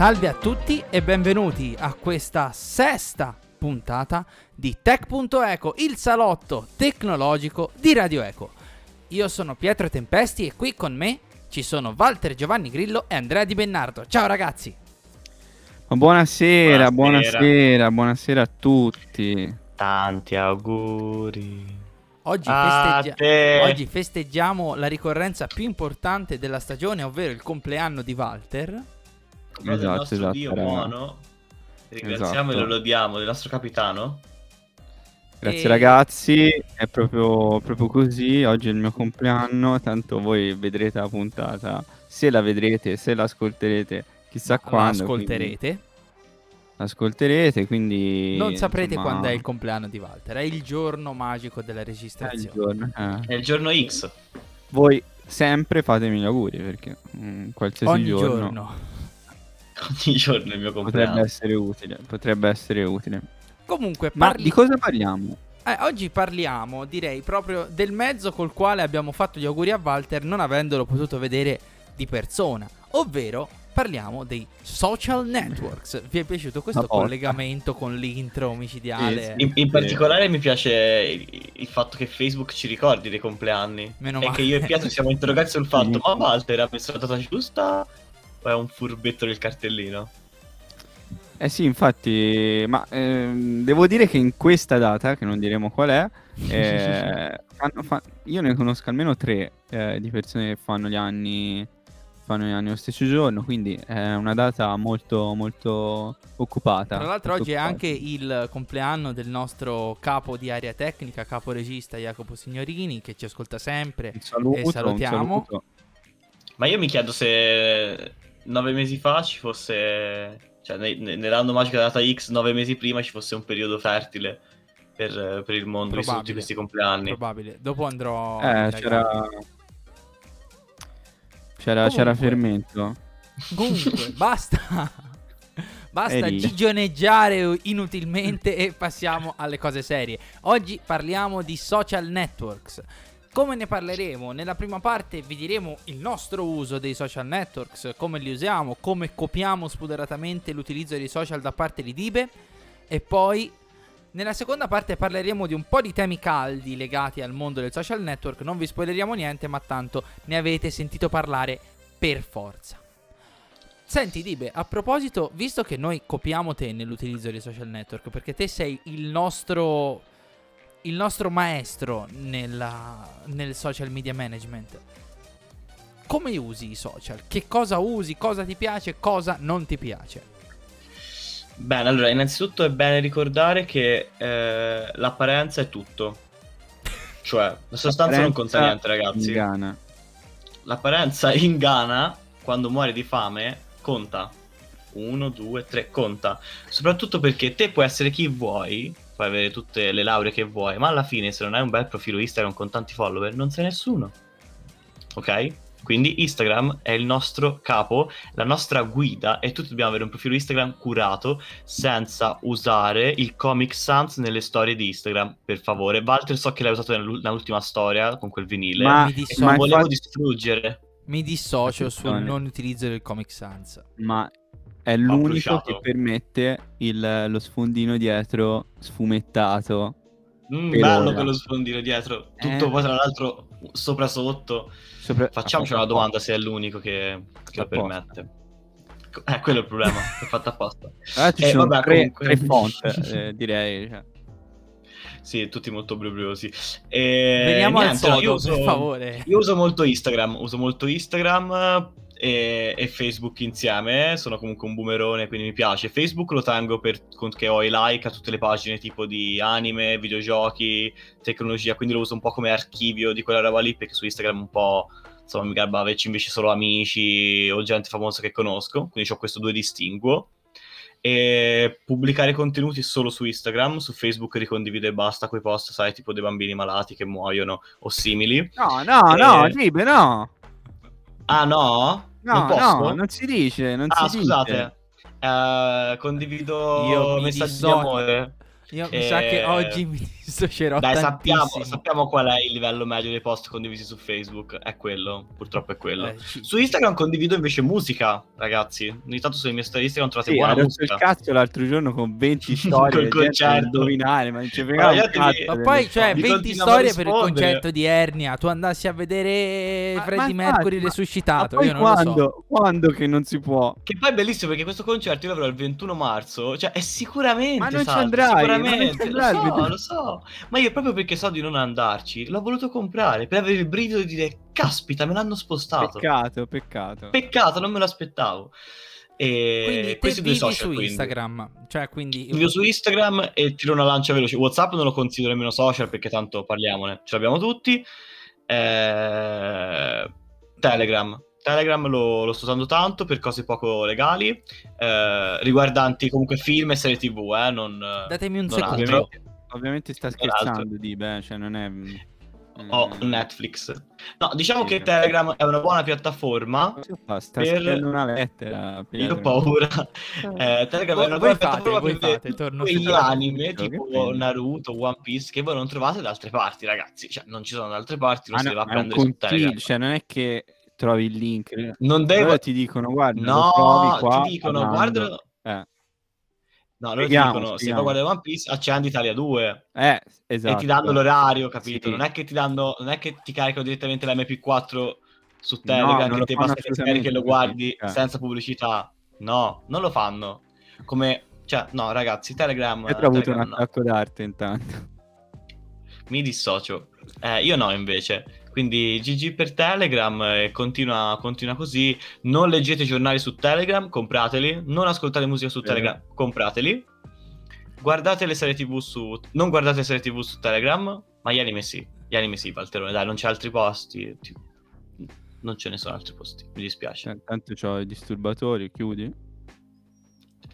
Salve a tutti e benvenuti a questa sesta puntata di Tech.eco, il salotto tecnologico di Radio Eco. Io sono Pietro Tempesti e qui con me ci sono Walter Giovanni Grillo e Andrea Di Bennardo. Ciao ragazzi! Buonasera, buonasera, buonasera, buonasera a tutti. Tanti auguri. Oggi, festeggia- te. oggi festeggiamo la ricorrenza più importante della stagione, ovvero il compleanno di Walter. Proprio del Esatto, nostro esatto, Dio era- buono. Ringraziamo Esatto. e lo lodiamo, del nostro capitano. Grazie E- ragazzi, è proprio, proprio così, oggi è il mio compleanno, tanto voi vedrete la puntata, se la vedrete, se la ascolterete, chissà La quando. ascolterete. quindi L'ascolterete, quindi... Non saprete insomma, quando è il compleanno di Walter. È il giorno magico della è il registrazione. giorno, eh. È il giorno X. Voi sempre fatemi gli auguri, perché mm, qualsiasi Ogni giorno, giorno. Ogni giorno il mio potrebbe compleanno. essere utile, potrebbe essere utile. Comunque, Ma parli- di cosa parliamo? eh, oggi parliamo, direi, proprio del mezzo col quale abbiamo fatto gli auguri a Walter non avendolo potuto vedere di persona. Ovvero, parliamo dei social networks. Vi è piaciuto questo collegamento con l'intro omicidiale? In, in particolare mi piace il, il fatto che Facebook ci ricordi dei compleanni. Meno e male. che io e Pietro ci siamo interrogati sul fatto, ma Walter ha messo la data giusta è un furbetto del cartellino? Eh sì, infatti, ma ehm, devo dire che in questa data, che non diremo qual è, eh, fanno- fa- io ne conosco almeno tre eh, di persone che fanno gli anni, fanno gli anni lo stesso giorno, quindi è una data molto, molto occupata. Tra l'altro oggi è occupata. anche il compleanno del nostro capo di area tecnica, capo regista Jacopo Signorini, che ci ascolta sempre. Un saluto, e salutiamo. Ma io mi chiedo se nove mesi fa ci fosse, cioè ne- ne- nell'anno magico della data X, nove mesi prima ci fosse un periodo fertile per, per il mondo, Probabile. tutti questi compleanni. Probabile. Dopo andrò. Eh, c'era... C'era, c'era fermento. Comunque, basta. Basta lì. gigioneggiare inutilmente e passiamo alle cose serie. Oggi parliamo di social networks. Come ne parleremo? Nella prima parte vi diremo il nostro uso dei social networks, come li usiamo, come copiamo spudoratamente l'utilizzo dei social da parte di Dibe e poi nella seconda parte parleremo di un po' di temi caldi legati al mondo del social network, non vi spoileriamo niente, ma tanto ne avete sentito parlare per forza. Senti Dibe, a proposito, visto che noi copiamo te nell'utilizzo dei social network, perché te sei il nostro il nostro maestro nella- nel social media management. Come usi i social? Che cosa usi? Cosa ti piace? Cosa non ti piace? Bene, allora, innanzitutto è bene ricordare che eh, l'apparenza è tutto. Cioè, la sostanza non conta niente, ragazzi. In Ghana. L'apparenza in Ghana, quando muori di fame, conta. Uno, due, tre, conta. Soprattutto perché te puoi essere chi vuoi, puoi avere tutte le lauree che vuoi, ma alla fine se non hai un bel profilo Instagram con tanti follower, non sei nessuno. Ok? Quindi Instagram è il nostro capo, la nostra guida e tutti dobbiamo avere un profilo Instagram curato senza usare il Comic Sans nelle storie di Instagram, per favore. Walter so che l'hai usato nell'ul- nell'ultima storia con quel vinile. Ma, mi dissocio. non ma volevo infatti- distruggere. Mi dissocio sul non utilizzo del Comic Sans. ma è l'unico che permette il- lo sfondino dietro sfumettato. Mm, bello quello sfondino dietro. Tutto Eh. poi tra l'altro sopra sotto. Sopra- Facciamoci una domanda se è l'unico che, che lo permette. Eh, quello è il problema, è fatto apposta. Ah, ci Eh, sono vabbè, tre, comunque. tre font, eh, direi. cioè. Sì, tutti molto brubliosi. E Veniamo al niente, no, sodo, io uso- per favore. Io uso molto Instagram, uso molto Instagram e, e Facebook insieme, sono comunque un boomerone, quindi mi piace. Facebook lo tengo perché ho i like a tutte le pagine tipo di anime, videogiochi, tecnologia, quindi lo uso un po' come archivio di quella roba lì, perché su Instagram un po', insomma, mi garba averci invece solo amici o gente famosa che conosco, quindi ho questo due distinguo. E pubblicare contenuti solo su Instagram, su Facebook ricondivido e basta quei post, sai, tipo dei bambini malati che muoiono o simili. No, no, no, Eh. Gibe, no. Ah no? No, non no, non si dice, non ah, si scusate. Eh, condivido Io mi messaggi dissocio. di amore. Io mi sa che Eh, oggi mi dissocierò Dai, sappiamo, tantissimo. sappiamo qual è il livello medio dei post condivisi su Facebook. È quello, purtroppo è quello. Eh, ci- Su Instagram condivido invece musica, ragazzi. Ogni tanto sulle mie storie Instagram trovate Sì, buona ha rotto il musica. cazzo l'altro giorno con 20 storie Col concerto. indovinare, ma non ci Ma frega un cazzo Ma poi, cioè, Mi 20 continuavo a storie per il concerto di Ernia. Tu andassi a vedere Ma- Freddie ma Mercury ma- resuscitato. ma poi Io non lo so. quando, quando che non si può? Che poi è bellissimo perché questo concerto io l'avrò il 21 marzo. Cioè, è sicuramente. Ma non ci andrai, ci Sicuramente. Lo so, lo so. Ma io proprio perché so di non andarci, l'ho voluto comprare per avere il brivido di dire: Caspita, me l'hanno spostato. Peccato, peccato. Peccato, non me lo aspettavo. E Quindi questi due social, su quindi. Instagram. Cioè, quindi... Vivo su Instagram e tiro una lancia veloce. WhatsApp non lo considero nemmeno social perché tanto parliamone, ce l'abbiamo tutti. Eh, Telegram. Telegram lo, lo sto usando tanto per cose poco legali, eh, riguardanti comunque film e serie tv, eh, non, Datemi un non secondo. altro. Ovviamente, sta scherzando, di beh, cioè non è... mm, Ho eh, Netflix. No, diciamo Sì. che Telegram è una buona piattaforma. Sta per- scrivendo una lettera. Io ho Pietro. paura. Eh, Telegram Voi- è una buona fate, piattaforma per fate, torno quegli anime tipo? Naruto, One Piece che voi non trovate da altre parti, ragazzi. Cioè, non ci sono da altre parti, non Ah, si no, è un prendere su Telegram. cioè non è che trovi il link. Non devo... Allora ti dicono, guarda, lo No, trovi qua, ti dicono, parlando. No, loro Spieghiamo, dicono, se vuoi guardare One Piece, accendi Italia 2 eh, esatto. e ti danno l'orario, capito? Sì. Non è che ti danno, non è che ti caricano direttamente l'MP4 su No, Telegram, non che fanno basta che scarichi e lo guardi eh. senza pubblicità. No, non lo fanno. Come, cioè, no, ragazzi, Telegram... Pietro ha avuto un Telegram no. attacco d'arte intanto. Mi dissocio. Eh, io no, invece. Quindi GG per Telegram e continua, continua così. Non leggete giornali su Telegram, comprateli. Non ascoltate musica su. Telegram, comprateli. Guardate le serie TV su... Non guardate le serie TV su Telegram, ma gli anime sì. Gli anime sì, Valterone, dai, non c'è altri posti. ti- Non ce ne sono altri posti, mi dispiace. Tanto c'ho i disturbatori, chiudi.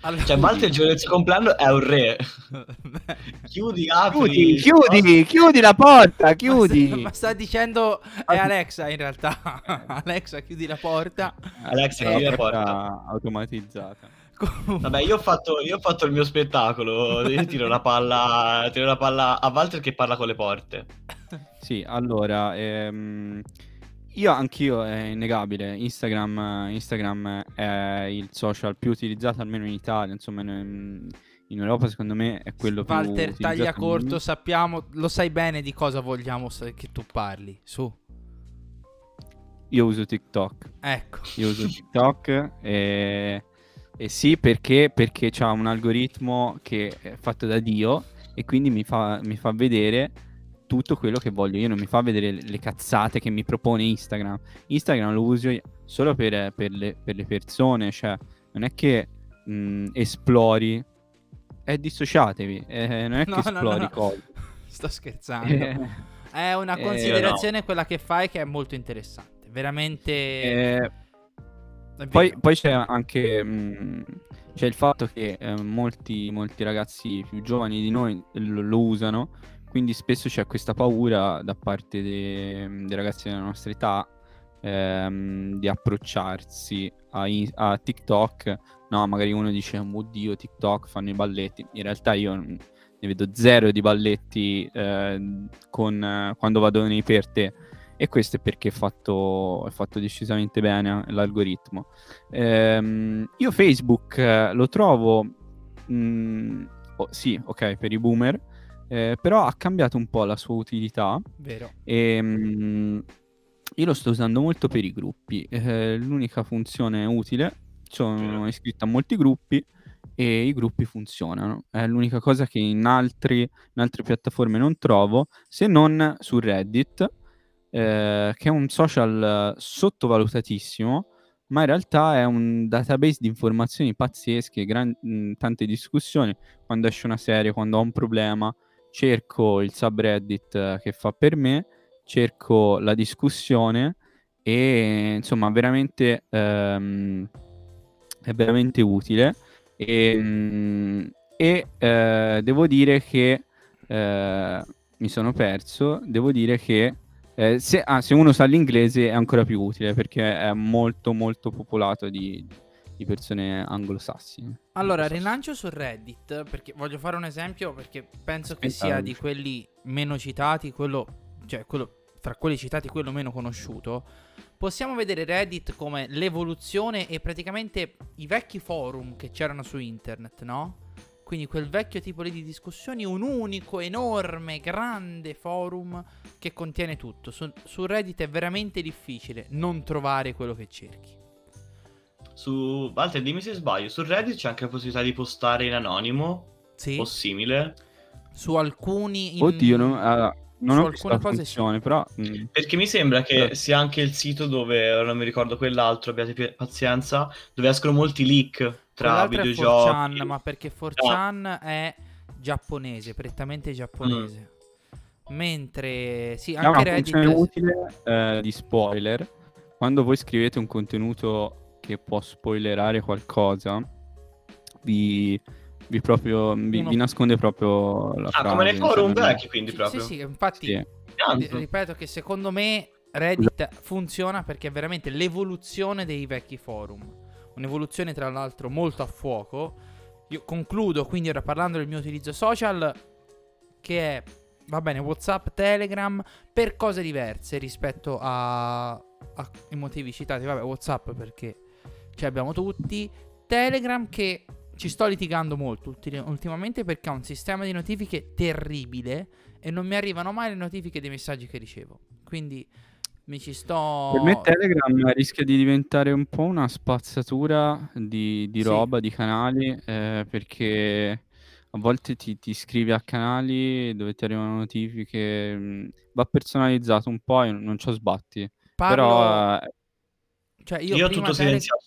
Allora- Cioè, Walter il giorno del suo compleanno è un re. Chiudi, apri... Chiudi, chiudi, chiudi la porta, Ma chiudi. sta, ma sta dicendo è Alexa in realtà. Alexa, chiudi la porta. Alexa, È chiudi la porta. porta automatizzata. Comunque- Vabbè, io ho, fatto, io ho fatto il mio spettacolo. Io tiro la palla, tiro la palla a Walter che parla con le porte. Sì, allora, ehm, io anch'io è innegabile, Instagram, Instagram è il social più utilizzato almeno in Italia, insomma in, in Europa secondo me è quello più Walter, taglia corto, sappiamo, lo sai bene di cosa vogliamo che tu parli. Su, Io uso TikTok, ecco. io uso TikTok e, e sì perché, perché c'ha un algoritmo che è fatto da Dio e quindi mi fa, mi fa vedere tutto quello che voglio. Io non mi fa vedere le- cazzate che mi propone Instagram. Instagram lo uso solo per, per le, per le persone, cioè non è che mh, esplori, eh, dissociatevi, eh, non è No, che esplori no, no. cose. Sto scherzando. È una Eh, considerazione quella che fai che è molto interessante. Veramente. Eh, Poi, poi c'è anche mh, c'è il fatto che eh, molti, molti ragazzi più giovani di noi lo, lo usano, quindi spesso c'è questa paura da parte de- dei ragazzi della nostra età ehm, di approcciarsi a, a TikTok. No, magari uno dice, oddio, TikTok fanno i balletti. In realtà io mm, ne vedo zero di balletti eh, con, quando vado nei per te. E questo è perché è fatto, è fatto decisamente bene eh, l'algoritmo. Ehm, io Facebook eh, lo trovo, mm, oh, sì, ok, per i boomer, eh, però ha cambiato un po' la sua utilità Vero. e mm, io lo sto usando molto per i gruppi. Eh, l'unica funzione utile, sono iscritto a molti gruppi e i gruppi funzionano. È l'unica cosa che in, altri, in altre piattaforme non trovo, se non su Reddit, eh, che è un social sottovalutatissimo, ma in realtà è un database di informazioni pazzesche, gran- mh, tante discussioni. Quando esce una serie, quando ho un problema, cerco il subreddit eh, che fa per me, cerco la discussione e insomma veramente ehm, è veramente utile. E, mm, e, eh, devo dire che eh, mi sono perso. Devo dire che eh, se, ah, se uno sa l'inglese è ancora più utile perché è molto molto popolato di, di persone anglosassine. Allora, rilancio su Reddit perché voglio fare un esempio perché penso che Aspetta, sia la di quelli meno citati, quello, cioè quello tra quelli citati quello meno conosciuto. Possiamo vedere Reddit come l'evoluzione e praticamente i vecchi forum che c'erano su internet, no? Quindi quel vecchio tipo di discussioni, un unico, enorme, grande forum che contiene tutto. Su, su Reddit è veramente difficile non trovare quello che cerchi. Su Walter, dimmi se sbaglio. Su Reddit c'è anche la possibilità di postare in anonimo Sì. o simile. Su alcuni... in- Oddio, non, ah, non su ho visto alcune la cose sì. funzione, però... mm, Perché mi sembra che Eh. sia anche il sito dove, ora non mi ricordo quell'altro, abbiate pazienza, dove escono molti leak tra è videogiochi. 4chan, ma perché 4chan è giapponese, prettamente giapponese. Mentre sì, anche funzione Reddit utile eh, di spoiler. Quando voi scrivete un contenuto che può spoilerare qualcosa, vi, vi proprio, vi, Uno- vi nasconde proprio la Ah, frase. come nei forum vecchi, quindi Sì, proprio. sì, sì, infatti Sì. Ripeto che secondo me Reddit funziona perché è veramente l'evoluzione dei vecchi forum. Un'evoluzione tra l'altro molto a fuoco. Io concludo quindi ora parlando del mio utilizzo social che è va bene WhatsApp, Telegram per cose diverse rispetto a, a i motivi citati. Vabbè, WhatsApp perché ce abbiamo tutti. Telegram che ci sto litigando molto ulti- ultimamente perché ha un sistema di notifiche terribile e non mi arrivano mai le notifiche dei messaggi che ricevo. Quindi mi ci sto Per me Telegram rischia di diventare un po' una spazzatura di, di Sì. roba, di canali, eh, perché a volte ti, ti iscrivi a canali dove ti arrivano notifiche, mh, va personalizzato un po' e non ci sbatti. parlo Però eh, cioè Io, io, tutto Tele- silenziato.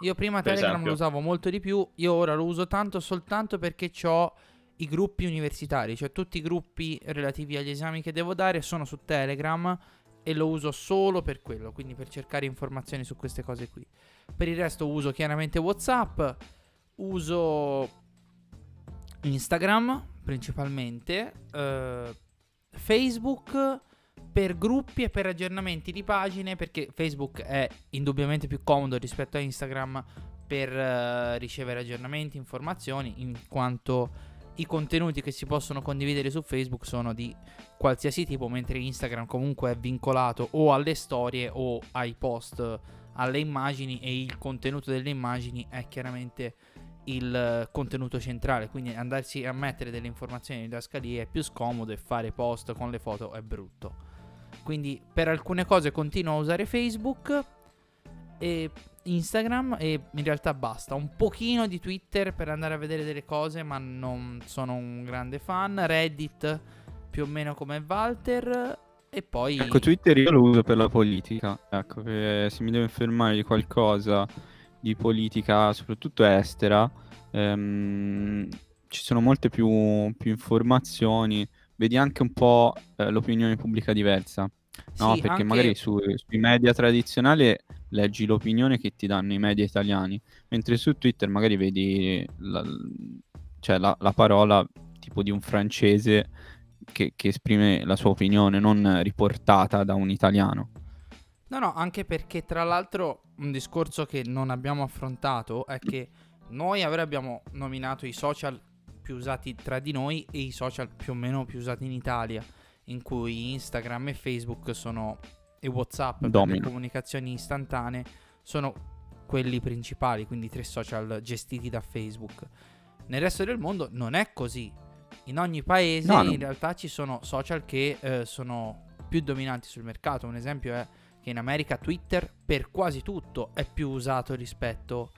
Io prima Telegram lo usavo molto di più, io ora lo uso tanto soltanto perché ho i gruppi universitari, cioè tutti i gruppi relativi agli esami che devo dare sono su Telegram e lo uso solo per quello, quindi per cercare informazioni su queste cose qui. Per il resto uso chiaramente WhatsApp, uso Instagram principalmente, eh, Facebook per gruppi e per aggiornamenti di pagine perché Facebook è indubbiamente più comodo rispetto a Instagram per eh, ricevere aggiornamenti, informazioni, in quanto i contenuti che si possono condividere su Facebook sono di qualsiasi tipo, mentre Instagram comunque è vincolato o alle storie o ai post, alle immagini e il contenuto delle immagini è chiaramente il eh, contenuto centrale, quindi andarsi a mettere delle informazioni in didascalie è più scomodo e fare post con le foto è brutto. Quindi per alcune cose continuo a usare Facebook e Instagram e in realtà basta. Un pochino di Twitter per andare a vedere delle cose, ma non sono un grande fan. Reddit più o meno come Walter e poi ecco, Twitter io lo uso per la politica. Ecco, se mi devo informare di qualcosa di politica, soprattutto estera, ehm, ci sono molte più, più informazioni. Vedi anche un po' eh, l'opinione pubblica diversa. No, Sì, perché anche- magari su- sui media tradizionali leggi l'opinione che ti danno i media italiani, mentre su Twitter magari vedi la, cioè la, la parola tipo di un francese che, che esprime la sua opinione, non riportata da un italiano. No, no, anche perché tra l'altro un discorso che non abbiamo affrontato è che noi abbiamo nominato i social più usati tra di noi e i social più o meno più usati in Italia, in cui Instagram e Facebook sono e WhatsApp per le Domino. comunicazioni istantanee sono quelli principali, quindi tre social gestiti da Facebook. Nel resto del mondo non è così. In ogni paese No, no. in realtà ci sono social che eh, sono più dominanti sul mercato. Un esempio è che in America Twitter per quasi tutto è più usato rispetto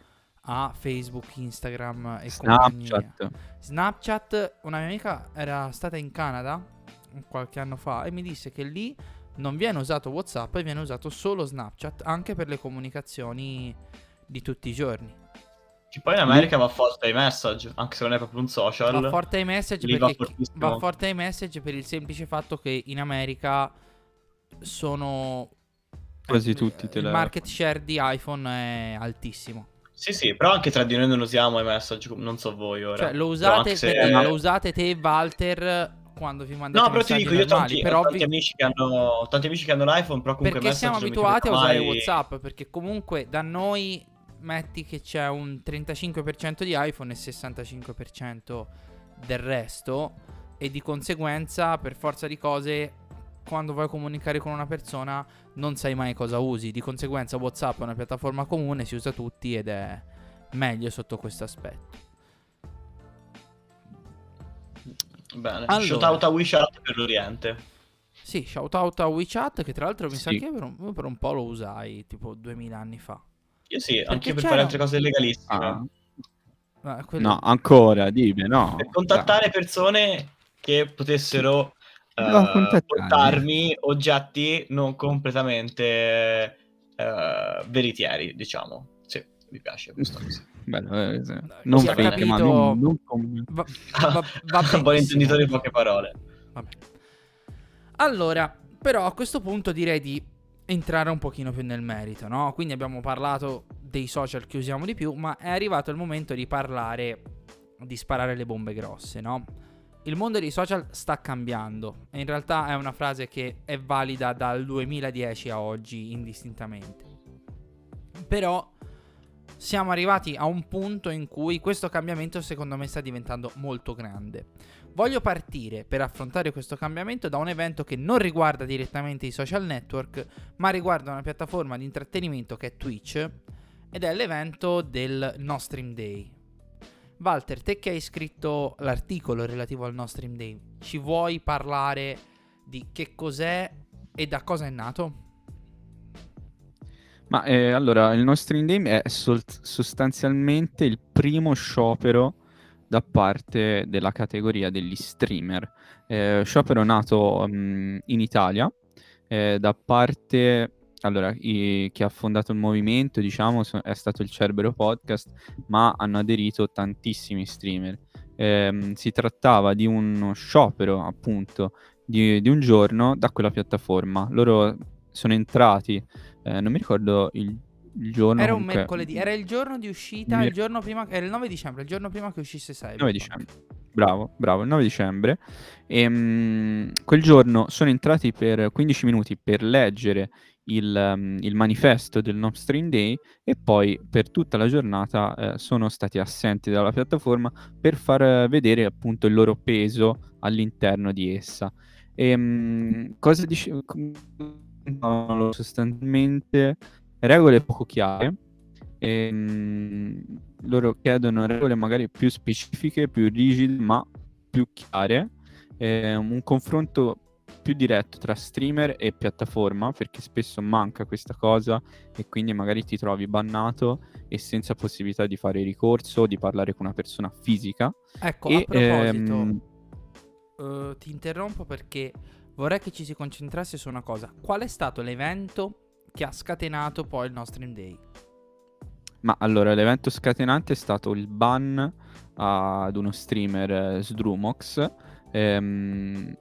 a Facebook, Instagram e compagnia. Snapchat. Snapchat, una mia amica era stata in Canada qualche anno fa e mi disse che lì non viene usato WhatsApp e viene usato solo Snapchat anche per le comunicazioni di tutti i giorni. Che poi in America va forte ai message, anche se non è proprio un social. Va forte ai message va va forte ai message per il semplice fatto che in America sono Quasi eh, tutti i il telefoni. market share di iPhone è altissimo. Sì, sì, però anche tra di noi non usiamo i message, non so voi ora. Cioè lo usate, anche se- lo usate te Walter quando vi mandate No, però ti dico, io ho tanti, però tanti vi- amici che hanno tanti amici che hanno l'iPhone, però comunque perché siamo abituati a usare mai- WhatsApp perché comunque da noi metti che c'è un 35% di iPhone e 65% del resto e di conseguenza per forza di cose quando vuoi comunicare con una persona non sai mai cosa usi, di conseguenza WhatsApp è una piattaforma comune, si usa tutti ed è meglio sotto questo aspetto. Bene, Allora. shout out a WeChat per l'Oriente. Sì, shout out a WeChat che tra l'altro mi sa Sì. che per un, io per un po' lo usai tipo 2000 anni fa. Io sì, anche per fare altre cose legalissime. Ah, Ma quello- no, ancora, Dibe, no. per contattare persone che potessero No, contattarmi. portarmi oggetti non completamente eh, veritieri, diciamo. Sì, mi piace questa cosa. Bello, eh, sì. Non ha fake, ma capito- non, non com- Va, va, va Buon intenditore in poche parole. Vabbè. Allora, però a questo punto direi di entrare un pochino più nel merito, no? Quindi abbiamo parlato dei social che usiamo di più, ma è arrivato il momento di parlare di sparare le bombe grosse, no? Il mondo dei social sta cambiando e in realtà è una frase che è valida dal 2010 a oggi indistintamente. Però siamo arrivati a un punto in cui questo cambiamento secondo me sta diventando molto grande. Voglio partire per affrontare questo cambiamento da un evento che non riguarda direttamente i social network, ma riguarda una piattaforma di intrattenimento che è Twitch ed è l'evento del No Stream Day. Walter, te che hai scritto l'articolo relativo al No Stream Day, ci vuoi parlare di che cos'è e da cosa è nato? Ma eh, allora, il nostro in-game è sol- sostanzialmente il primo sciopero da parte della categoria degli streamer. Eh, sciopero nato mm, in Italia eh, da parte... Allora, i- chi ha fondato il movimento, diciamo, so- è stato il Cerbero Podcast, ma hanno aderito tantissimi streamer. Ehm, si trattava di uno sciopero, appunto, di, di un giorno da quella piattaforma. Loro sono entrati eh, non mi ricordo il, giorno. Era un comunque- mercoledì, era il giorno di uscita, Mi- il giorno prima, era il 9 dicembre, il giorno prima che uscisse Cyberpunk. 9 dicembre. Bravo, bravo, il 9 dicembre. E, mm, quel giorno sono entrati per 15 minuti per leggere il, mm, il manifesto del No Stream Day e poi per tutta la giornata eh, sono stati assenti dalla piattaforma per far eh, vedere appunto il loro peso all'interno di essa. E, mm, cosa dicevo? Sostanzialmente regole poco chiare. E, mm, loro chiedono regole magari più specifiche, più rigide, ma più chiare. Eh, un confronto più diretto tra streamer e piattaforma, perché spesso manca questa cosa e quindi magari ti trovi bannato e senza possibilità di fare ricorso, di parlare con una persona fisica. Ecco, e, a proposito, ehm, eh, ti interrompo perché vorrei che ci si concentrasse su una cosa. Qual è stato l'evento che ha scatenato poi il nostro Stream Day? Ma allora, l'evento scatenante è stato il ban ad uno streamer, eh, Sdrumox, ehm,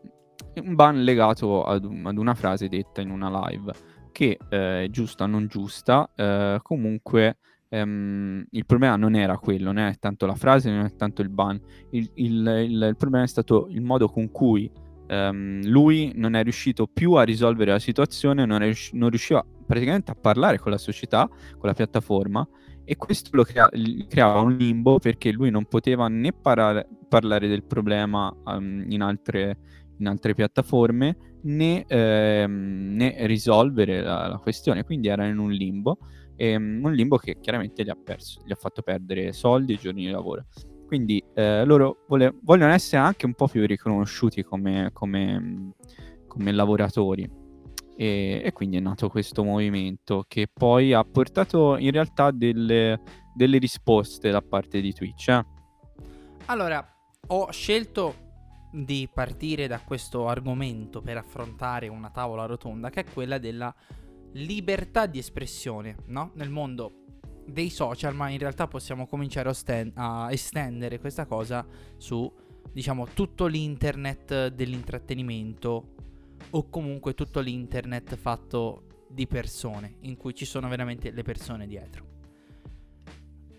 un ban legato ad, ad una frase detta in una live, che eh, giusta o non giusta, eh, comunque ehm, il problema non era quello, non è tanto la frase, non è tanto il ban, il, il- il- il problema è stato il modo con cui ehm, lui non è riuscito più a risolvere la situazione, non, è riusci- non riusciva praticamente a parlare con la società, con la piattaforma e questo lo crea- creava un limbo perché lui non poteva né parare- parlare del problema um, in, altre, in altre piattaforme né, ehm, né risolvere la, la questione, quindi era in un limbo, ehm, un limbo che chiaramente gli ha, perso, gli ha fatto perdere soldi e giorni di lavoro. Quindi eh, loro vole- vogliono essere anche un po' più riconosciuti come, come- come lavoratori. E, e quindi è nato questo movimento che poi ha portato in realtà delle, delle risposte da parte di Twitch. eh. Allora, ho scelto di partire da questo argomento per affrontare una tavola rotonda che è quella della libertà di espressione, no? Nel mondo dei social, ma in realtà possiamo cominciare a, osten- a estendere questa cosa su, diciamo, tutto l'internet dell'intrattenimento o comunque tutto l'internet fatto di persone, in cui ci sono veramente le persone dietro.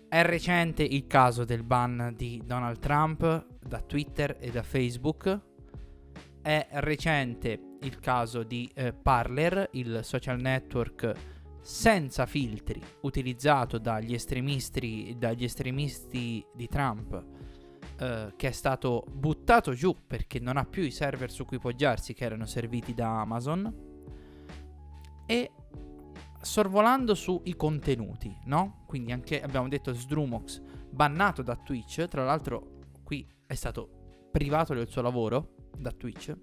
È recente il caso del ban di Donald Trump da Twitter e da Facebook. È recente il caso di eh, Parler, il social network senza filtri utilizzato dagli estremisti, dagli estremisti di Trump eh, che è stato buttato giù perché non ha più i server su cui poggiarsi che erano serviti da Amazon e sorvolando sui contenuti, no? Quindi anche abbiamo detto Sdrumox bannato da Twitch, tra l'altro qui è stato privato del suo lavoro da Twitch.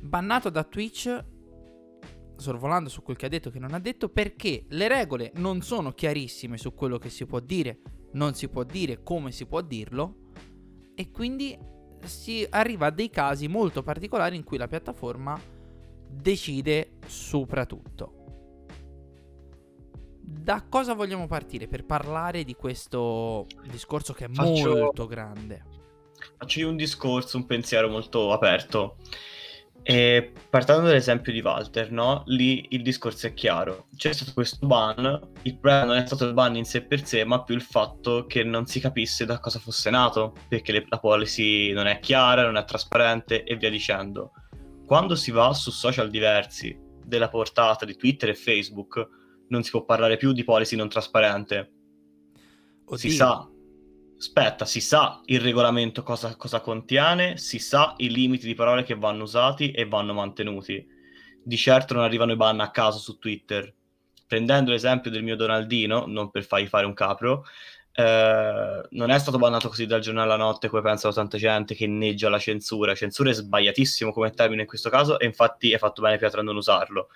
Bannato da Twitch sorvolando su quel che ha detto e che non ha detto perché le regole non sono chiarissime su quello che si può dire, non si può dire, come si può dirlo e quindi si arriva a dei casi molto particolari in cui la piattaforma decide soprattutto. Da cosa vogliamo partire per parlare di questo discorso che è Faccio... molto grande? Faccio io un discorso, un pensiero molto aperto. E partendo dall'esempio di Walter, no? lì il discorso è chiaro. C'è stato questo ban, il problema non è stato il ban in sé per sé, ma più il fatto che non si capisse da cosa fosse nato, perché le, la policy non è chiara, non è trasparente e via dicendo. Quando si va su social diversi della portata di Twitter e Facebook, non si può parlare più di policy non trasparente. Oddio. Si sa Aspetta, si sa il regolamento cosa, cosa, contiene, si sa i limiti di parole che vanno usati e vanno mantenuti. Di certo non arrivano i ban a caso su Twitter. Prendendo l'esempio del mio Donaldino, non per fargli fare un capro, eh, non è stato bannato così dal giorno alla notte come pensano tanta gente che inneggia la censura. Censura è sbagliatissimo come termine in questo caso e infatti è fatto bene Pietro a non usarlo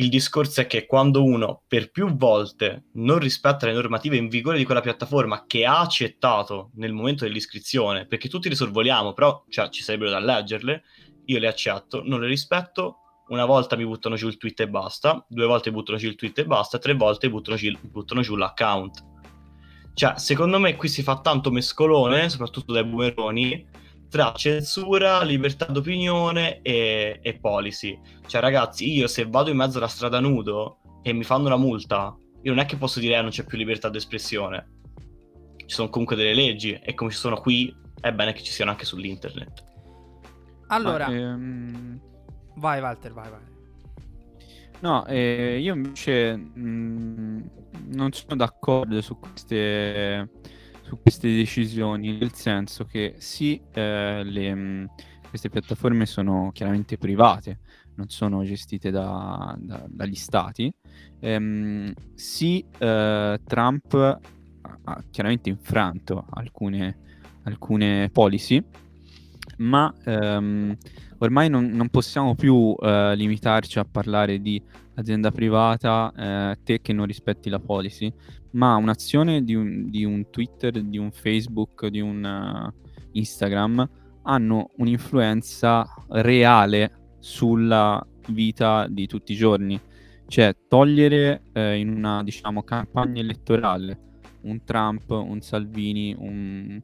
il discorso è che quando uno per più volte non rispetta le normative in vigore di quella piattaforma che ha accettato nel momento dell'iscrizione, perché tutti le sorvoliamo, però cioè, ci sarebbero da leggerle, io le accetto, non le rispetto, una volta mi buttano giù il tweet e basta, due volte buttano giù il tweet e basta, tre volte buttano giù, buttano giù l'account. Cioè, secondo me qui si fa tanto mescolone, soprattutto dai boomeroni, tra censura, libertà d'opinione e, e, policy. Cioè, ragazzi, io se vado in mezzo alla strada nudo e mi fanno una multa, io non è che posso dire eh, non c'è più libertà d'espressione. Ci sono comunque delle leggi e come ci sono qui, è bene che ci siano anche sull'internet. Allora, Ma, ehm... vai Walter, vai, vai. No, eh, io invece mh, mm, non sono d'accordo su queste su queste decisioni, nel senso che sì, eh, le, mm, queste piattaforme sono chiaramente private, non sono gestite da, da, dagli stati. Ehm, sì, eh, Trump ha, chiaramente infranto alcune, alcune policy, ma ehm, ormai non, non, possiamo più eh, limitarci a parlare di azienda privata, eh, te che non rispetti la policy, ma un'azione di un, di un Twitter, di un Facebook, di un uh, Instagram hanno un'influenza reale sulla vita di tutti i giorni. Cioè, togliere eh, in una, diciamo, campagna elettorale un Trump, un Salvini, un,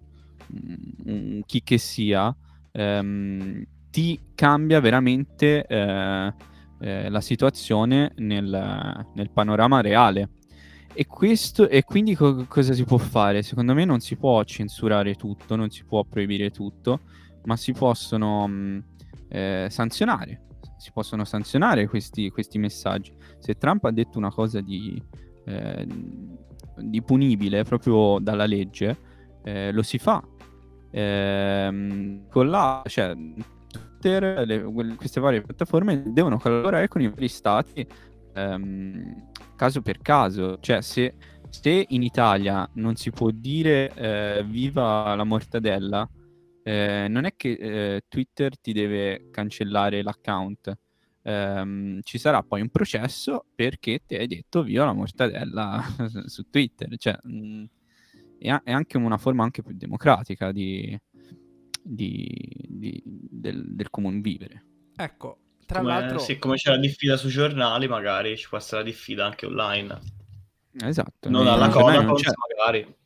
un, un chi che sia, ehm, ti cambia veramente eh, eh, la situazione nel, nel panorama reale. E, questo, e quindi co- cosa si può fare? Secondo me non si può censurare tutto, non si può proibire tutto, ma si possono mh, mm, eh, sanzionare. Si possono sanzionare questi, questi, messaggi. Se Trump ha detto una cosa di, eh, di punibile proprio dalla legge, eh, lo si fa. Ehm, con la, cioè, Twitter, le, queste varie piattaforme devono collaborare con i vari stati. Ehm, caso per caso, cioè se, se in Italia non si può dire eh, viva la mortadella, eh, non è che eh, Twitter ti deve cancellare l'account. Um, ci sarà poi un processo perché ti hai detto viva la mortadella su Twitter. Cioè, mh, è, è, anche una forma anche più democratica di, di, di, del, del comun vivere. Ecco, tra come, l'altro... Sì, come c'è la diffida sui giornali, magari ci può essere la diffida anche online. Esatto. Non alla coda, magari.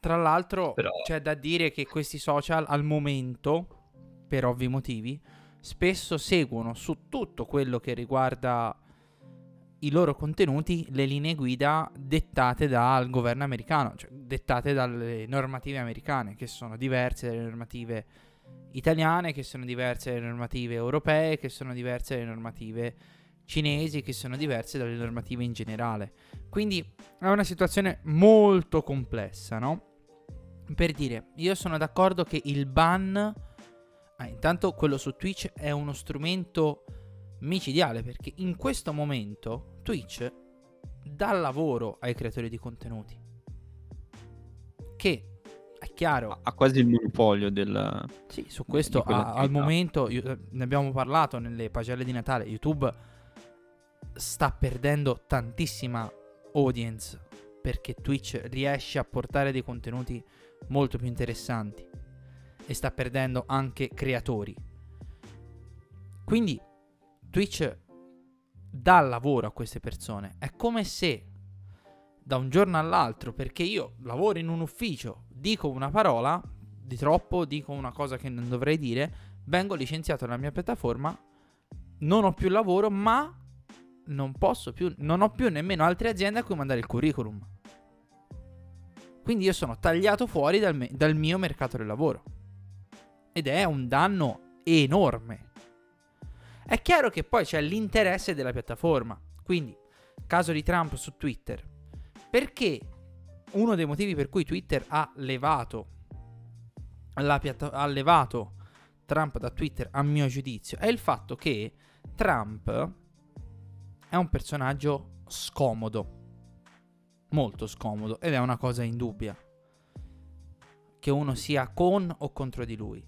Tra l'altro Però... c'è da dire che questi social al momento, per ovvi motivi, spesso seguono su tutto quello che riguarda i loro contenuti le linee guida dettate dal governo americano, cioè dettate dalle normative americane, che sono diverse dalle normative italiane, che sono diverse dalle normative europee, che sono diverse dalle normative cinesi che sono diverse dalle normative in generale. Quindi è una situazione molto complessa, no? Per dire, io sono d'accordo che il ban, ah, intanto quello su Twitch è uno strumento micidiale perché in questo momento Twitch dà lavoro ai creatori di contenuti. Che è chiaro. Ha quasi il monopolio del... Sì, su questo a, al momento io, eh, ne abbiamo parlato nelle pagelle di Natale. YouTube sta perdendo tantissima audience perché Twitch riesce a portare dei contenuti molto più interessanti e sta perdendo anche creatori. Quindi Twitch dà lavoro a queste persone. È come se da un giorno all'altro, perché io lavoro in un ufficio, dico una parola di troppo, dico una cosa che non dovrei dire, vengo licenziato dalla mia piattaforma, non ho più lavoro, ma non posso più, non ho più nemmeno altre aziende a cui mandare il curriculum. Quindi io sono tagliato fuori dal, me- dal mio mercato del lavoro. Ed è un danno enorme. È chiaro che poi c'è l'interesse della piattaforma. Quindi, caso di Trump su Twitter. Perché uno dei motivi per cui Twitter ha levato, piatta- ha levato Trump da Twitter, a mio giudizio, è il fatto che Trump è un personaggio scomodo. Molto scomodo. Ed è una cosa indubbia. Che uno sia con o contro di lui.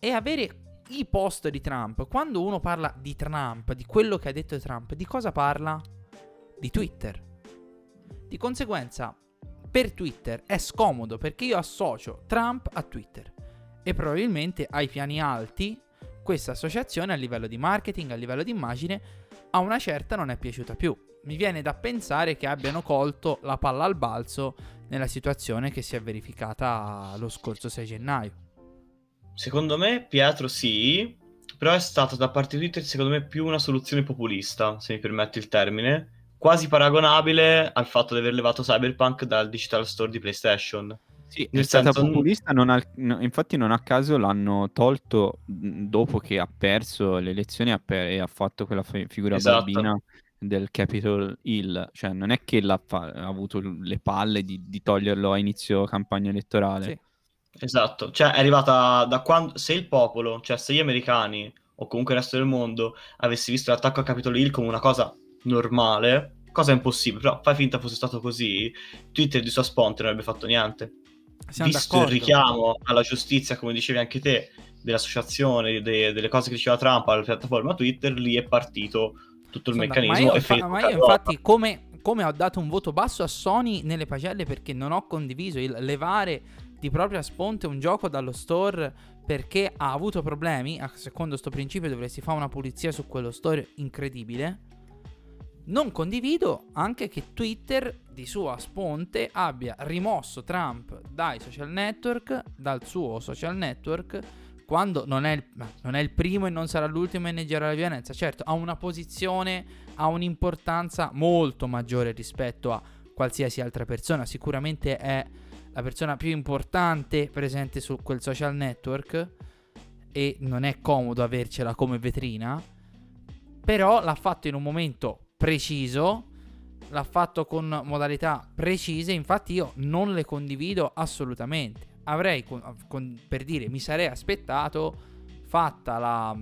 E avere i post di Trump, quando uno parla di Trump, di quello che ha detto Trump, di cosa parla? Di Twitter. Di conseguenza, per Twitter è scomodo perché io associo Trump a Twitter. E probabilmente ai piani alti questa associazione a livello di marketing, a livello di immagine, a una certa non è piaciuta più. Mi viene da pensare che abbiano colto la palla al balzo nella situazione che si è verificata lo scorso 6 gennaio. Secondo me Pietro sì, però è stata da parte di Twitter secondo me più una soluzione populista, se mi permetti il termine, quasi paragonabile al fatto di aver levato Cyberpunk dal digital store di PlayStation. Sì, nel è stata senso... populista, non ha, no, infatti non a caso l'hanno tolto dopo che ha perso le elezioni e ha fatto quella f- figura esatto. bambina del Capitol Hill, cioè non è che fa- ha avuto le palle di, di toglierlo a inizio campagna elettorale. Sì. Esatto, cioè è arrivata da quando, se il popolo, cioè se gli americani o comunque il resto del mondo avessi visto l'attacco a Capitol Hill come una cosa normale, cosa impossibile, però fai finta fosse stato così, Twitter di sua sponte non avrebbe fatto niente. Siamo Visto d'accordo. il richiamo alla giustizia, come dicevi anche te, dell'associazione, de- delle cose che diceva Trump alla piattaforma Twitter, lì è partito tutto il Sono meccanismo. Ma io, ma io infatti, come, come ho dato un voto basso a Sony nelle pagelle perché non ho condiviso il levare di propria sponte un gioco dallo store perché ha avuto problemi, secondo questo principio dovresti fare una pulizia su quello store incredibile. Non condivido anche che Twitter di sua sponte abbia rimosso Trump dai social network, dal suo social network, quando non è, il, non è il primo e non sarà l'ultimo a inneggiare la violenza. Certo, ha una posizione, ha un'importanza molto maggiore rispetto a qualsiasi altra persona. Sicuramente è la persona più importante presente su quel social network e non è comodo avercela come vetrina. Però l'ha fatto in un momento preciso, l'ha fatto con modalità precise, infatti io non le condivido assolutamente. Avrei, con, con, per dire, mi sarei aspettato, fatta la,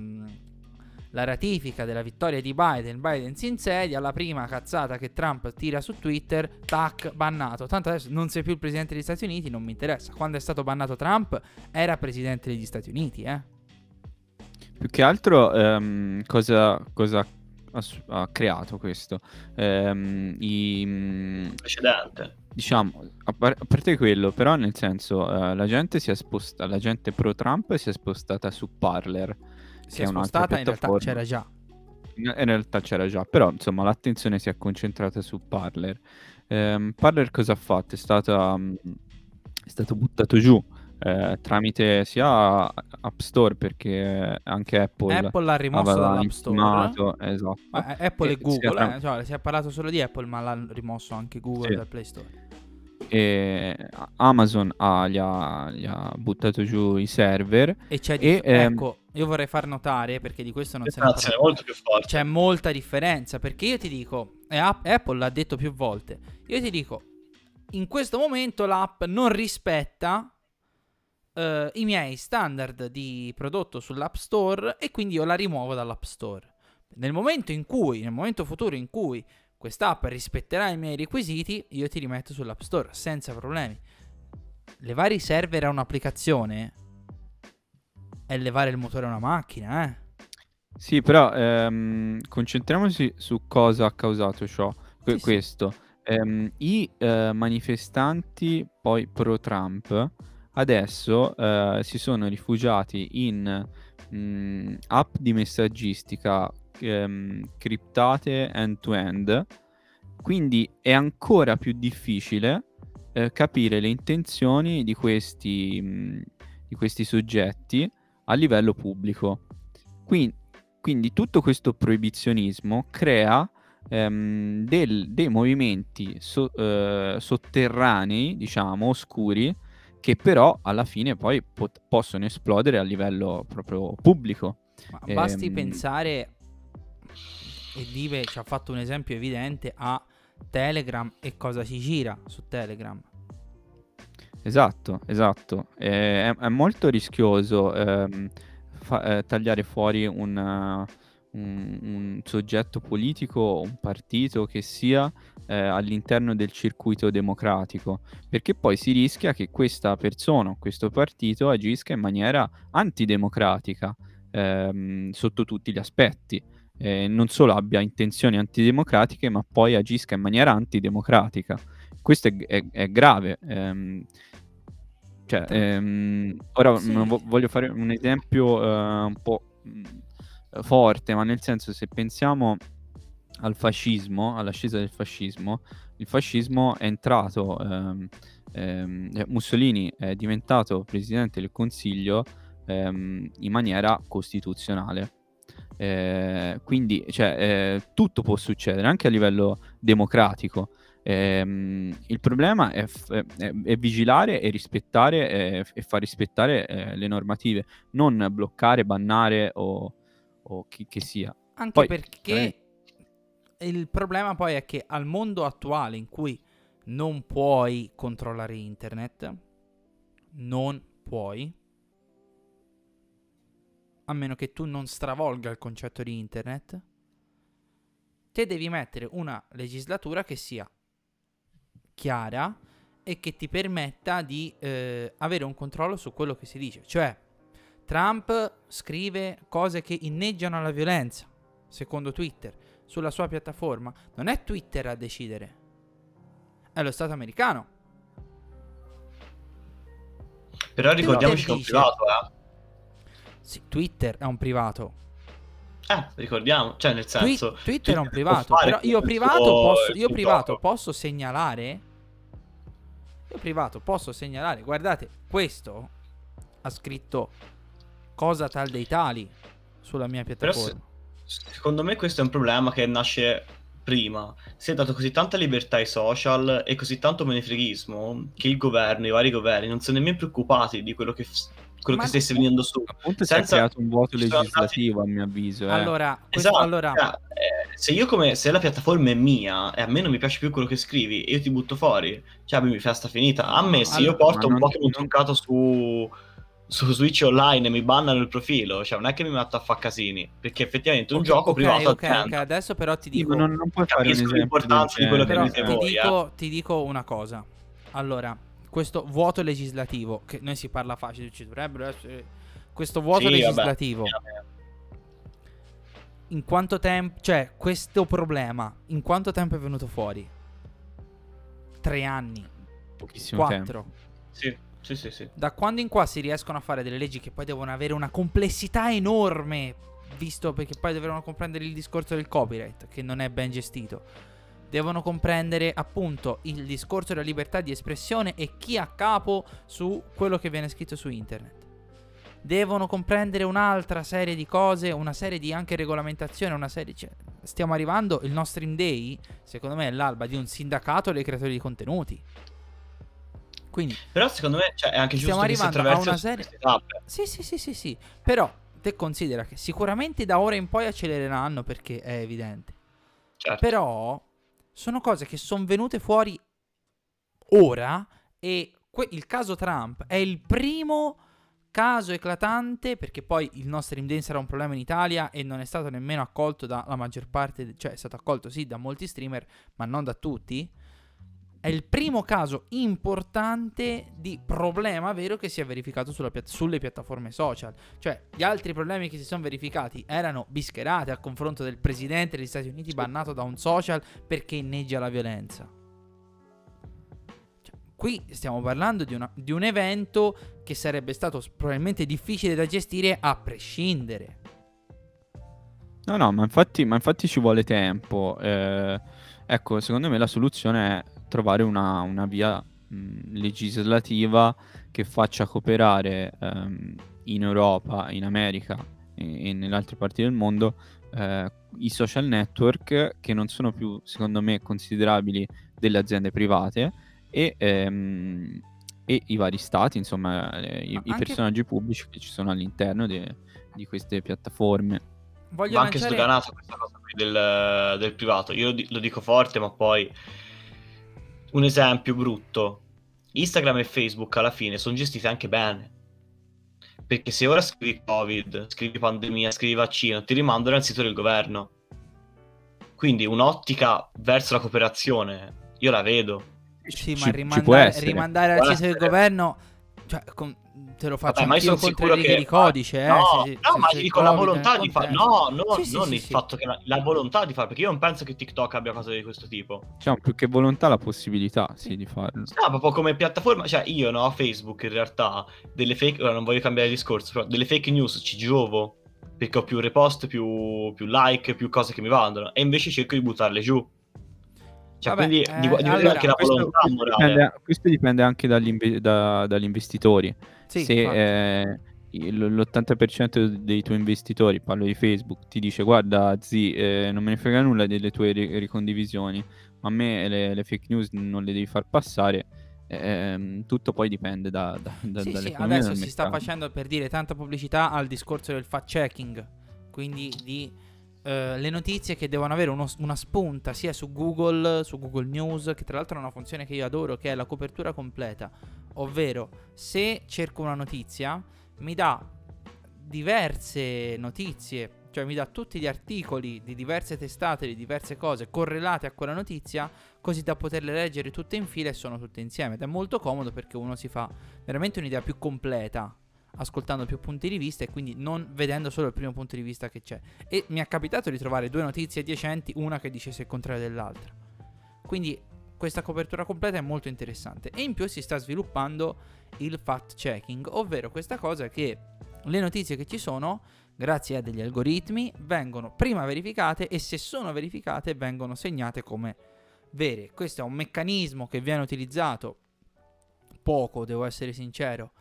la ratifica della vittoria di Biden, Biden si insedia, la prima cazzata che Trump tira su Twitter, tac, bannato. Tanto adesso non sei più il presidente degli Stati Uniti, non mi interessa. Quando è stato bannato Trump era presidente degli Stati Uniti, eh. Più che altro, um, cosa, cosa ha, ha creato questo. Ehm, i, mm, Precedente. Diciamo, a, par- a, parte quello, però nel senso, uh, la gente si è spostata, la gente pro Trump si è spostata su Parler. Si è, spostata, in realtà c'era già. In, in, realtà c'era già, però insomma l'attenzione si è concentrata su Parler. Um, Parler cosa ha fatto? È, stata, um, è stato buttato giù eh, tramite sia App Store perché anche Apple, Apple l'ha rimosso dall'App Store esatto. Ma Apple e, e Google, eh, cioè, si è parlato solo di Apple ma l'ha rimosso anche Google sì. dal Play Store e Amazon ha, gli, ha, gli ha buttato giù i server. E c'è di... E, ehm, ecco, io vorrei far notare, perché di questo non se ne Grazie, è molto più forte. C'è molta differenza, perché io ti dico, e App- Apple l'ha detto più volte, io ti dico, in questo momento l'app non rispetta eh, i miei standard di prodotto sull'App Store e quindi io la rimuovo dall'App Store. Nel momento in cui, nel momento futuro in cui quest'app rispetterà i miei requisiti, io ti rimetto sull'App Store senza problemi. Levare i server a un'applicazione è levare il motore a una macchina, eh. Sì, però ehm, concentriamoci su cosa ha causato ciò, que- Sì, sì. questo. Ehm, I eh, manifestanti poi pro-Trump adesso eh, si sono rifugiati in mh, app di messaggistica ehm, criptate end-to-end, quindi è ancora più difficile eh, capire le intenzioni di questi, mh, di questi soggetti a livello pubblico. Quindi, quindi tutto questo proibizionismo crea ehm, del- dei movimenti so- eh, sotterranei, diciamo, oscuri, che però alla fine poi pot- possono esplodere a livello proprio pubblico. Ma basti Ehm. pensare, e Dive ci ha fatto un esempio evidente, a Telegram e cosa si gira su Telegram. Esatto, esatto. Eh, è, è molto rischioso ehm, fa- eh, tagliare fuori un, uh, un- un soggetto politico un partito che sia eh, all'interno del circuito democratico, perché poi si rischia che questa persona questo partito agisca in maniera antidemocratica ehm, sotto tutti gli aspetti. Eh, non solo abbia intenzioni antidemocratiche, ma poi agisca in maniera antidemocratica. Questo è, è- è grave. ehm, cioè, ehm, ora Sì. vo- voglio fare un esempio eh, un po' mm, forte, ma nel senso se pensiamo al fascismo, all'ascesa del fascismo, il fascismo è entrato, ehm, ehm, eh, Mussolini è diventato presidente del Consiglio ehm, in maniera costituzionale. Eh, quindi cioè, eh, tutto può succedere anche a livello democratico. Ehm, il problema è, f- è- è vigilare e rispettare eh, e far rispettare eh, le normative, non bloccare, bannare o, o chi che sia. Anche Poi, perché il problema poi è che al mondo attuale in cui non puoi controllare internet, non puoi, a meno che tu non stravolga il concetto di internet, te devi mettere una legislatura che sia chiara e che ti permetta di eh, avere un controllo su quello che si dice. Cioè, Trump scrive cose che inneggiano alla violenza, secondo Twitter, sulla sua piattaforma. Non è Twitter a decidere, è lo Stato americano. Però ricordiamoci che è un privato, eh. Sì, Twitter è un privato. Eh, ricordiamo, cioè nel Twi- senso... Twitter è un privato. Però io privato, suo- posso, io privato posso segnalare. Io privato posso segnalare. Guardate, questo ha scritto cosa tal dei tali sulla mia piattaforma. se- secondo me questo è un problema che nasce prima. Si è dato così tanta libertà ai social e così tanto menefreghismo che il governo, i vari governi, non sono nemmeno preoccupati di quello che, f- quello Ma che stesse venendo su. Appunto si è Senza- creato un vuoto legislativo a mio avviso. eh. Allora, questo- Esatto, allora cioè, eh, se io come se la piattaforma è mia e a me non mi piace più quello che scrivi io ti butto fuori, cioè mi festa finita. A me se io Allora, porto ma un Pokémon non- truccato su su Switch online e mi bannano il profilo, cioè non è che mi metto a fa casini, perché effettivamente un Ok, gioco ok, privato ok, azienda. ok, adesso però ti dico non, non puoi fare l'importanza di quello che dite ti voi, dico, ti dico una cosa. Allora, questo vuoto legislativo, che noi si parla facile, ci dovrebbero essere. Questo vuoto Sì, vabbè, legislativo, ovviamente. in quanto tempo. Cioè, questo problema, in quanto tempo è venuto fuori? Tre anni, Pochissimo tempo. quattro. Sì, sì, sì, sì. Da quando in qua si riescono a fare delle leggi che poi devono avere una complessità enorme, visto perché poi devono comprendere il discorso del copyright, che non è ben gestito. Devono comprendere appunto il discorso della libertà di espressione e chi ha capo su quello che viene scritto su internet. Devono comprendere un'altra serie di cose, una serie di anche regolamentazione, una serie... cioè, stiamo arrivando, il nostro in day, secondo me, è l'alba di un sindacato dei creatori di contenuti. Quindi Però secondo me cioè, è anche giusto che si attraversi una serie-. Sì, sì, sì, sì, sì. Però te considera che sicuramente da ora in poi accelereranno perché è evidente. Certo. Però sono cose che sono venute fuori ora e que- il caso Trump è il primo caso eclatante perché poi il no stream dance era un problema in Italia e non è stato nemmeno accolto dalla maggior parte, cioè è stato accolto sì da molti streamer ma non da tutti. È il primo caso importante di problema vero che si è verificato pia- sulle piattaforme social. Cioè, gli altri problemi che si sono verificati erano bischerate a confronto del presidente degli Stati Uniti bannato da un social perché inneggia la violenza. Cioè, qui stiamo parlando di, una- di un evento che sarebbe stato probabilmente difficile da gestire a prescindere. No, no, ma infatti, ma infatti ci vuole tempo. Eh, ecco, secondo me la soluzione è trovare una, una via mh, legislativa che faccia cooperare ehm, in Europa, in America e, e nelle altre parti del mondo eh, i social network che non sono più, secondo me, considerabili delle aziende private e, ehm, e i vari stati, insomma, eh, i, Ma i anche- personaggi pubblici che ci sono all'interno de- di queste piattaforme. Voglio anche lanciare- sdoganata questa cosa qui del, del privato. Io lo dico forte, ma poi un esempio brutto. Instagram e Facebook alla fine sono gestite anche bene. Perché se ora scrivi Covid, scrivi pandemia, scrivi vaccino, ti rimandano al sito del governo. Quindi un'ottica verso la cooperazione, io la vedo. Sì, Ci- ma può rimandare, al sito del governo, cioè, con- te lo faccio Vabbè, ma io sono sicuro che di codice, eh. no, se- se- no, se ma dico la volontà di fare, no, no, Sì, sì, non sì, il sì. fatto che la, la volontà di fare, perché io non penso che TikTok abbia cose di questo tipo. Diciamo più che volontà la possibilità sì, di farlo. No, proprio come piattaforma, cioè io no, Facebook in realtà delle fake, ora non voglio cambiare discorso, però delle fake news ci giovo perché ho più repost, più, più like, più cose che mi vanno e invece cerco di buttarle giù. Cioè, Vabbè, quindi eh, di, allora, anche la Questo, volontà questo morale. dipende, questo dipende anche dagli, da- dagli investitori. Sì, Se eh, il- l'80% dei tuoi investitori, parlo di Facebook, ti dice guarda zi, eh, non me ne frega nulla delle tue ri- ricondivisioni, ma a me le, le fake news non le devi far passare, ehm, tutto poi dipende da, da, da, Sì, sì, adesso si sta facendo per dire tanta pubblicità al discorso del fact checking, quindi di eh, le notizie che devono avere uno- una spunta sia su Google, su Google News, che tra l'altro è una funzione che io adoro, che è la copertura completa, ovvero se cerco una notizia mi dà diverse notizie, cioè mi dà tutti gli articoli di diverse testate, di diverse cose correlate a quella notizia, così da poterle leggere tutte in fila e sono tutte insieme. Ed è molto comodo perché uno si fa veramente un'idea più completa, ascoltando più punti di vista e quindi non vedendo solo il primo punto di vista che c'è. E mi è capitato di trovare due notizie adiacenti, una che dicesse il contrario dell'altra. Quindi questa copertura completa è molto interessante. E in più si sta sviluppando il fact checking, ovvero questa cosa che le notizie che ci sono, grazie a degli algoritmi, vengono prima verificate e se sono verificate vengono segnate come vere. Questo è un meccanismo che viene utilizzato poco, devo essere sincero,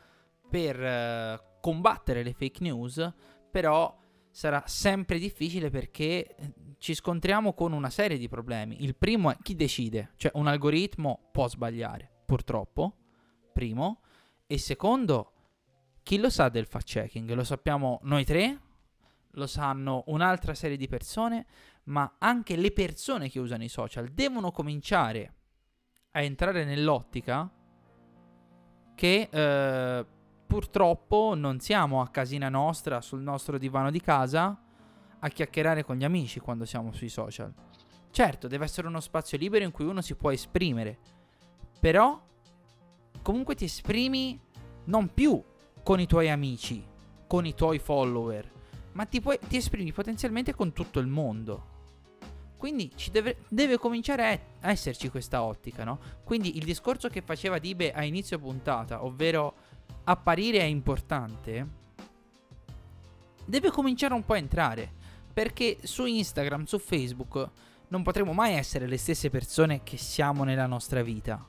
per eh, combattere le fake news, però sarà sempre difficile perché eh, ci scontriamo con una serie di problemi. Il primo è chi decide, cioè un algoritmo può sbagliare, purtroppo, primo, e secondo, chi lo sa del fact checking? Lo sappiamo noi tre, lo sanno un'altra serie di persone, ma anche le persone che usano i social devono cominciare a entrare nell'ottica che eh, purtroppo non siamo a casina nostra, sul nostro divano di casa, a chiacchierare con gli amici quando siamo sui social. Certo, deve essere uno spazio libero in cui uno si può esprimere, però comunque ti esprimi non più con i tuoi amici, con i tuoi follower, ma ti, puoi- ti esprimi potenzialmente con tutto il mondo. Quindi deve, deve cominciare a esserci questa ottica, no? Quindi il discorso che faceva Dibe a inizio puntata, ovvero apparire è importante, deve cominciare un po' a entrare. Perché su Instagram, su Facebook, non potremo mai essere le stesse persone che siamo nella nostra vita.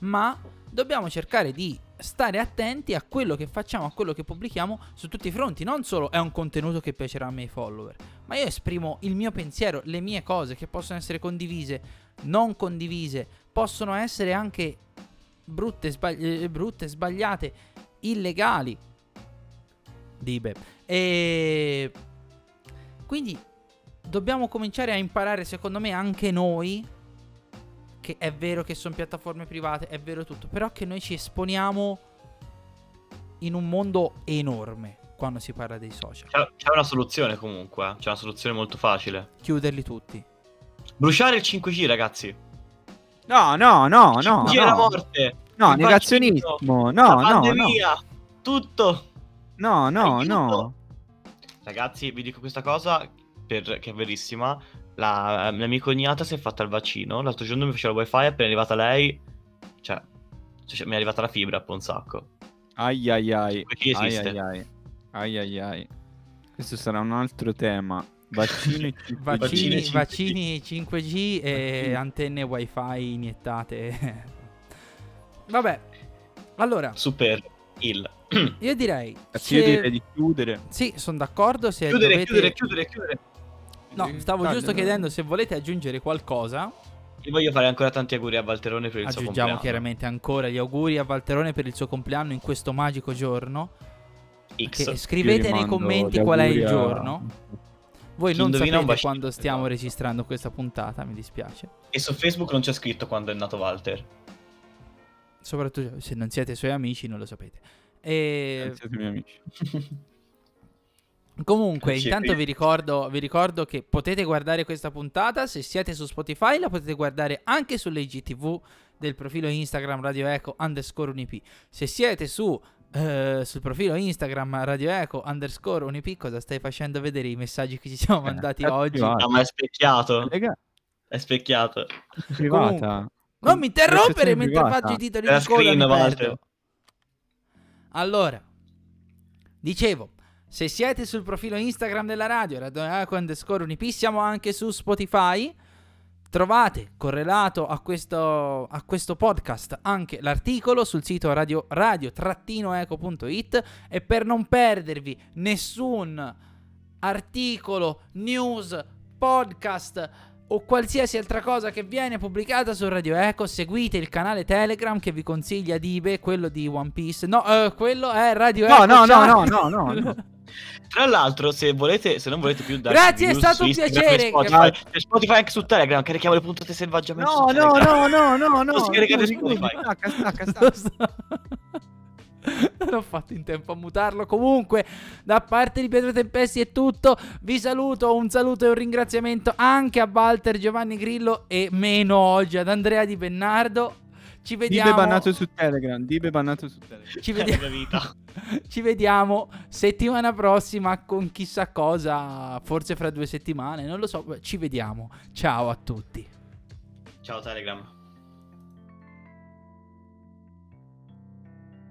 Ma dobbiamo cercare di stare attenti a quello che facciamo, a quello che pubblichiamo su tutti i fronti. Non solo è un contenuto che piacerà ai miei follower, ma io esprimo il mio pensiero, le mie cose che possono essere condivise, non condivise, possono essere anche brutte, sbagli- brutte sbagliate, illegali. Dibe. E quindi dobbiamo cominciare a imparare, secondo me, anche noi. Che è vero che sono piattaforme private, è vero tutto, però che noi ci esponiamo in un mondo enorme quando si parla dei social. C'è, c'è una soluzione comunque, eh. c'è una soluzione molto facile. Chiuderli tutti. Bruciare il 5G, ragazzi. No, no, no, no. 5G è la no. morte. No, negazionismo. vaccino, No, la no, no. tutto. No, no, Aiuto. no. Ragazzi, vi dico questa cosa per- che è verissima. La mia amica cognata si è fatta il vaccino. L'altro giorno mi faceva il wifi. Appena è arrivata lei, cioè, cioè, mi è arrivata la fibra un sacco. Ai ai ai. Perché Ai esiste. ai ai. Ai ai ai. Questo sarà un altro tema. Vaccini Vaccini, Vaccini vaccini 5G e Vaccini. antenne wifi iniettate. Vabbè, allora, Super il. io direi... Cazzo, io direi di chiudere. Sì, sono d'accordo. Se Chiudere, dovete... chiudere, chiudere, chiudere. No, stavo Dai, giusto chiedendo se volete aggiungere qualcosa. Io voglio fare ancora tanti auguri a Valterone per il suo Aggiungiamo compleanno. chiaramente ancora gli auguri a Valterone per il suo compleanno in questo magico giorno. X. Scrivete nei commenti qual è il auguri a- giorno. Voi Chi non sapete bacino. quando stiamo Esatto. registrando questa puntata, mi dispiace. E su Facebook non c'è scritto quando è nato Walter. Soprattutto se non siete suoi amici, non lo sapete. E Eh, Siete miei amici. comunque, intanto vi ricordo, vi ricordo che potete guardare questa puntata. Se siete su Spotify, la potete guardare anche sull'IGTV del profilo Instagram Radio Eco underscore Unip. Se siete su eh, sul profilo Instagram Radio Eco underscore Unip, cosa stai facendo vedere i messaggi che ci siamo Eh, mandati cazzo oggi? No, ma è specchiato. È specchiato. privata. Non mi interrompere mentre privata. faccio i titoli Era di coda, screen. Allora, dicevo, se siete sul profilo Instagram della radio, underscore unip, siamo anche su Spotify. Trovate correlato a questo, a questo podcast anche l'articolo sul sito radio, radio-eco.it e per non perdervi nessun articolo, news, podcast o qualsiasi altra cosa che viene pubblicata su Radio Eco, seguite il canale Telegram che vi consiglia Dibe, quello di One Piece. No, eh, quello è Radio No, Eco. no, no, no, no, no, no. Tra l'altro, se volete, se non volete più darci Grazie, è stato un piacere. Spotify, e Spotify anche su Telegram, carichiamo le puntate selvaggiamente No, su no, no, no, no, no. Lo scaricate chiudi, Spotify. Stacca, stacca, stacca. Non ho fatto in tempo a mutarlo. Comunque, da parte di Pietro Tempesti è tutto. Vi saluto. Un saluto e un ringraziamento anche a Walter Giovanni Grillo e meno oggi ad Andrea Di Bennardo. Ci vediamo. Dibe bannato su Telegram. Dibe bannato su Telegram. Ci vediamo. Ci vediamo settimana prossima con chissà cosa. Forse fra due settimane. Non lo so. Ci vediamo. Ciao a tutti. Ciao Telegram.